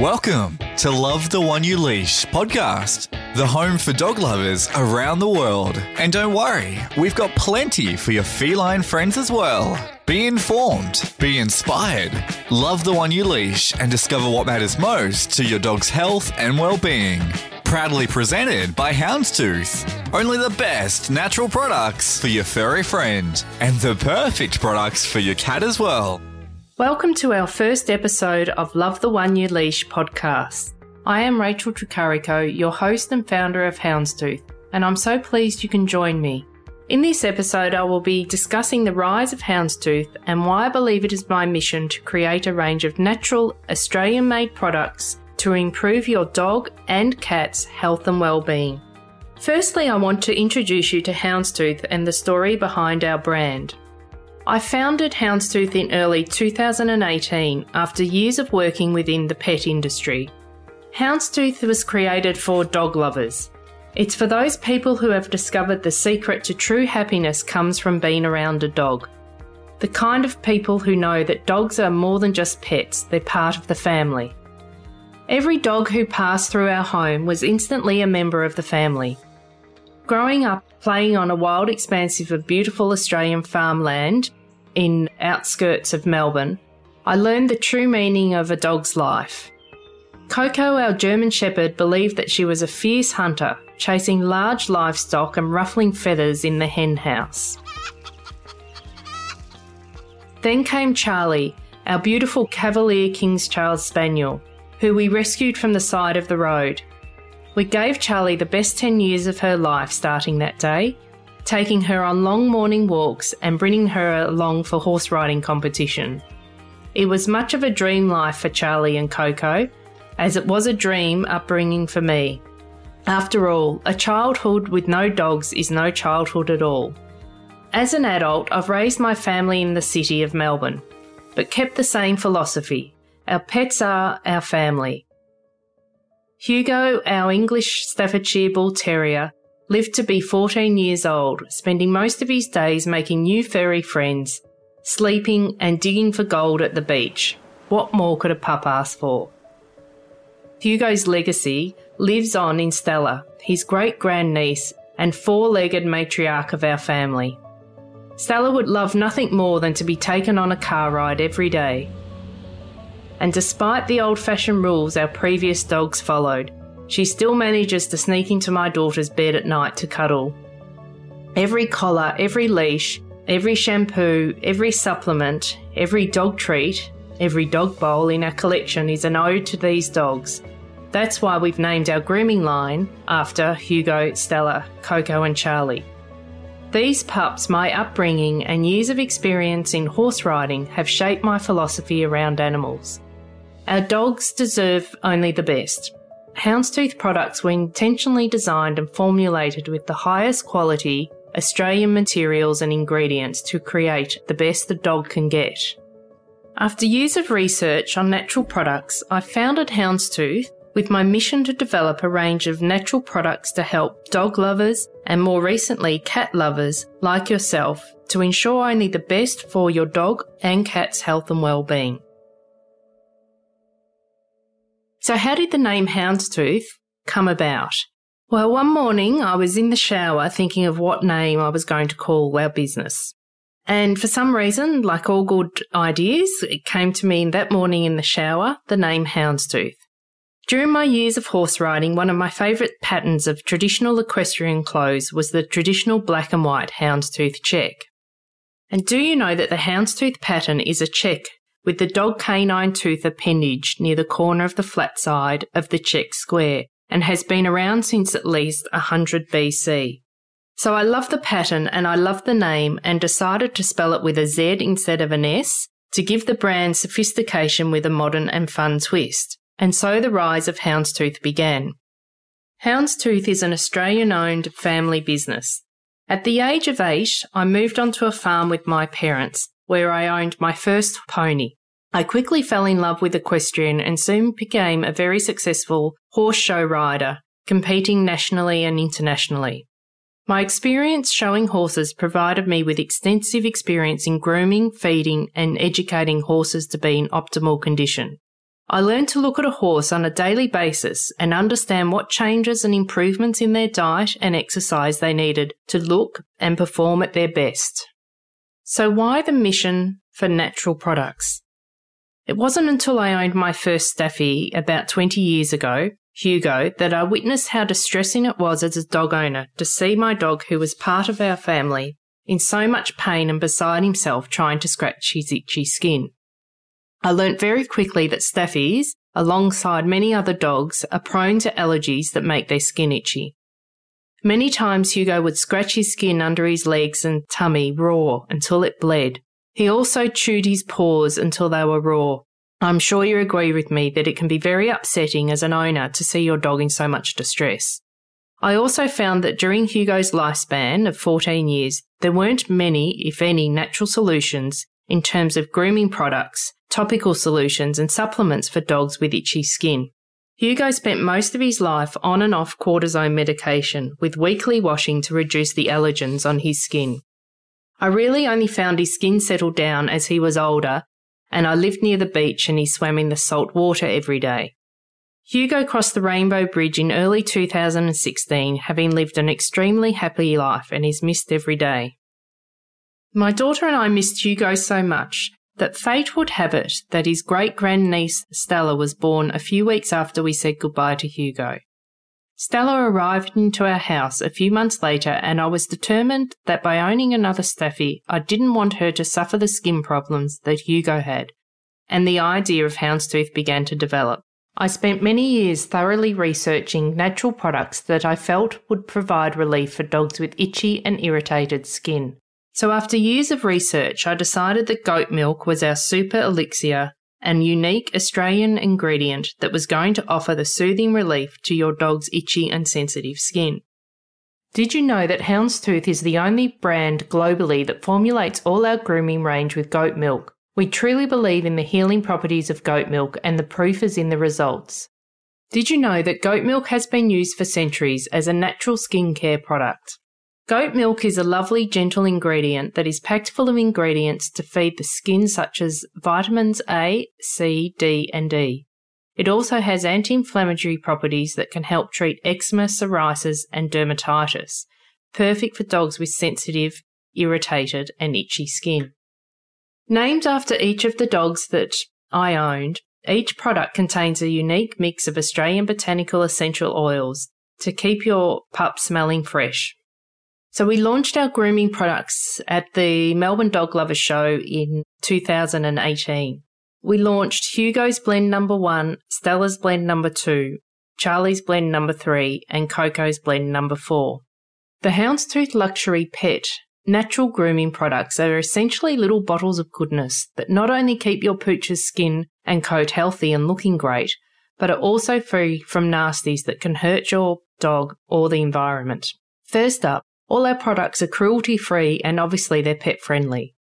Welcome to Love the One You Leash podcast, the home for dog lovers around the world. And don't worry, we've got plenty for your feline friends as well. Be informed, be inspired, love the one you leash, and discover what matters most to your dog's health and well being. Proudly presented by Houndztooth. Only the best natural products for your furry friend, and the perfect products for your cat as well. Welcome to our first episode of Love the One You Leash podcast. I am Rachel Tricarico, your host and founder of Houndztooth, and I'm so pleased you can join me. In this episode, I will be discussing the rise of Houndztooth and why I believe it is my mission to create a range of natural, Australian made products to improve your dog and cat's health and well-being. Firstly, I want to introduce you to Houndztooth and the story behind our brand. I founded Houndztooth in early 2018 after years of working within the pet industry. Houndztooth was created for dog lovers. It's for those people who have discovered the secret to true happiness comes from being around a dog. The kind of people who know that dogs are more than just pets, they're part of the family. Every dog who passed through our home was instantly a member of the family. Growing up playing on a wild expanse of beautiful Australian farmland in outskirts of Melbourne, I learned the true meaning of a dog's life. Coco, our German Shepherd, believed that she was a fierce hunter, chasing large livestock and ruffling feathers in the hen house. Then came Charlie, our beautiful Cavalier King's Charles Spaniel, who we rescued from the side of the road. We gave Charlie the best 10 years of her life starting that day, taking her on long morning walks and bringing her along for horse riding competition. It was much of a dream life for Charlie and Coco, as it was a dream upbringing for me. After all, a childhood with no dogs is no childhood at all. As an adult, I've raised my family in the city of Melbourne, but kept the same philosophy. Our pets are our family. Hugo, our English Staffordshire Bull Terrier, lived to be 14 years old, spending most of his days making new furry friends, sleeping and digging for gold at the beach. What more could a pup ask for? Hugo's legacy lives on in Stella, his great grandniece and four legged matriarch of our family. Stella would love nothing more than to be taken on a car ride every day, and despite the old fashioned rules our previous dogs followed, she still manages to sneak into my daughter's bed at night to cuddle. Every collar, every leash, every shampoo, every supplement, every dog treat, every dog bowl in our collection is an ode to these dogs. That's why we've named our grooming line after Hugo, Stella, Coco, and Charlie. These pups, my upbringing, and years of experience in horse riding have shaped my philosophy around animals. Our dogs deserve only the best. Houndztooth products were intentionally designed and formulated with the highest quality Australian materials and ingredients to create the best the dog can get. After years of research on natural products, I founded Houndztooth with my mission to develop a range of natural products to help dog lovers and more recently cat lovers like yourself to ensure only the best for your dog and cat's health and well-being. So, how did the name Houndztooth come about? Well, one morning I was in the shower thinking of what name I was going to call our business. And for some reason, like all good ideas, it came to me that morning in the shower, the name Houndztooth. During my years of horse riding, one of my favourite patterns of traditional equestrian clothes was the traditional black and white houndstooth check. And do you know that the houndstooth pattern is a check with the dog canine tooth appendage near the corner of the flat side of the check square and has been around since at least 100 BC. So I love the pattern and I love the name and decided to spell it with a Z instead of an S to give the brand sophistication with a modern and fun twist. And so the rise of Houndztooth began. Houndztooth is an Australian owned family business. At the age of eight, I moved onto a farm with my parents where I owned my first pony. I quickly fell in love with equestrian and soon became a very successful horse show rider, competing nationally and internationally. My experience showing horses provided me with extensive experience in grooming, feeding, and educating horses to be in optimal condition. I learned to look at a horse on a daily basis and understand what changes and improvements in their diet and exercise they needed to look and perform at their best. So, why the mission for natural products? It wasn't until I owned my first Staffy about 20 years ago, Hugo, that I witnessed how distressing it was as a dog owner to see my dog, who was part of our family, in so much pain and beside himself trying to scratch his itchy skin. I learnt very quickly that Staffies, alongside many other dogs, are prone to allergies that make their skin itchy. Many times Hugo would scratch his skin under his legs and tummy raw until it bled. He also chewed his paws until they were raw. I'm sure you agree with me that it can be very upsetting as an owner to see your dog in so much distress. I also found that during Hugo's lifespan of 14 years, there weren't many, if any, natural solutions in terms of grooming products topical solutions, and supplements for dogs with itchy skin. Hugo spent most of his life on and off cortisone medication with weekly washing to reduce the allergens on his skin. I really only found his skin settled down as he was older, and I lived near the beach and he swam in the salt water every day. Hugo crossed the Rainbow Bridge in early 2016, having lived an extremely happy life and is missed every day. My daughter and I missed Hugo so much that fate would have it that his great grandniece Stella was born a few weeks after we said goodbye to Hugo. Stella arrived into our house a few months later, and I was determined that by owning another Staffy, I didn't want her to suffer the skin problems that Hugo had, and the idea of houndztooth began to develop. I spent many years thoroughly researching natural products that I felt would provide relief for dogs with itchy and irritated skin. So, after years of research, I decided that goat milk was our super elixir and unique Australian ingredient that was going to offer the soothing relief to your dog's itchy and sensitive skin. Did you know that Houndztooth is the only brand globally that formulates all our grooming range with goat milk? We truly believe in the healing properties of goat milk, and the proof is in the results. Did you know that goat milk has been used for centuries as a natural skincare product? Goat milk is a lovely, gentle ingredient that is packed full of ingredients to feed the skin, such as vitamins A, C, D, and E. It also has anti inflammatory properties that can help treat eczema, psoriasis, and dermatitis, perfect for dogs with sensitive, irritated, and itchy skin. Named after each of the dogs that I owned, each product contains a unique mix of Australian botanical essential oils to keep your pup smelling fresh. So we launched our grooming products at the Melbourne Dog Lovers Show in 2018. We launched Hugo's Blend number one, Stella's Blend number two, Charlie's Blend number three, and Coco's Blend number four. The Houndztooth Luxury Pet natural grooming products are essentially little bottles of goodness that not only keep your pooch's skin and coat healthy and looking great, but are also free from nasties that can hurt your dog or the environment. First up, all our products are cruelty free and obviously they're pet friendly.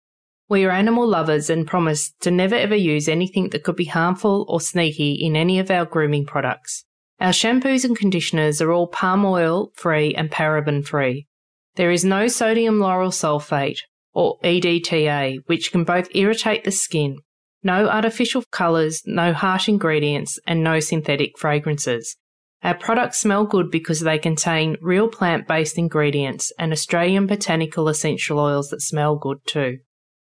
We are animal lovers and promise to never ever use anything that could be harmful or sneaky in any of our grooming products. Our shampoos and conditioners are all palm oil free and paraben free. There is no sodium lauryl sulfate or EDTA, which can both irritate the skin. No artificial colours, no harsh ingredients, and no synthetic fragrances. Our products smell good because they contain real plant based ingredients and Australian botanical essential oils that smell good too.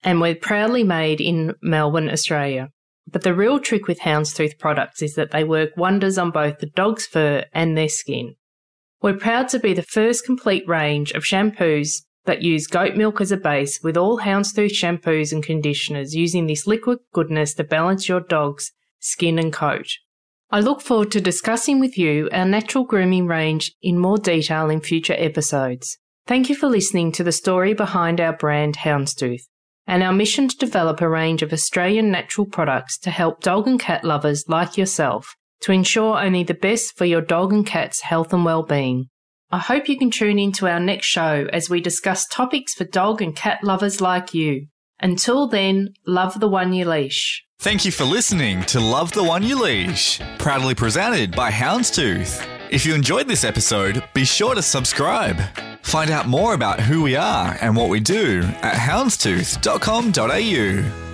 And we're proudly made in Melbourne, Australia. But the real trick with Houndztooth products is that they work wonders on both the dog's fur and their skin. We're proud to be the first complete range of shampoos that use goat milk as a base with all Houndztooth shampoos and conditioners using this liquid goodness to balance your dog's skin and coat. I look forward to discussing with you our natural grooming range in more detail in future episodes. Thank you for listening to the story behind our brand Houndztooth and our mission to develop a range of Australian natural products to help dog and cat lovers like yourself to ensure only the best for your dog and cat's health and well-being. I hope you can tune in to our next show as we discuss topics for dog and cat lovers like you. Until then, love the one you leash. Thank you for listening to Love the One You Leash, proudly presented by Houndztooth. If you enjoyed this episode, be sure to subscribe. Find out more about who we are and what we do at houndztooth.com.au.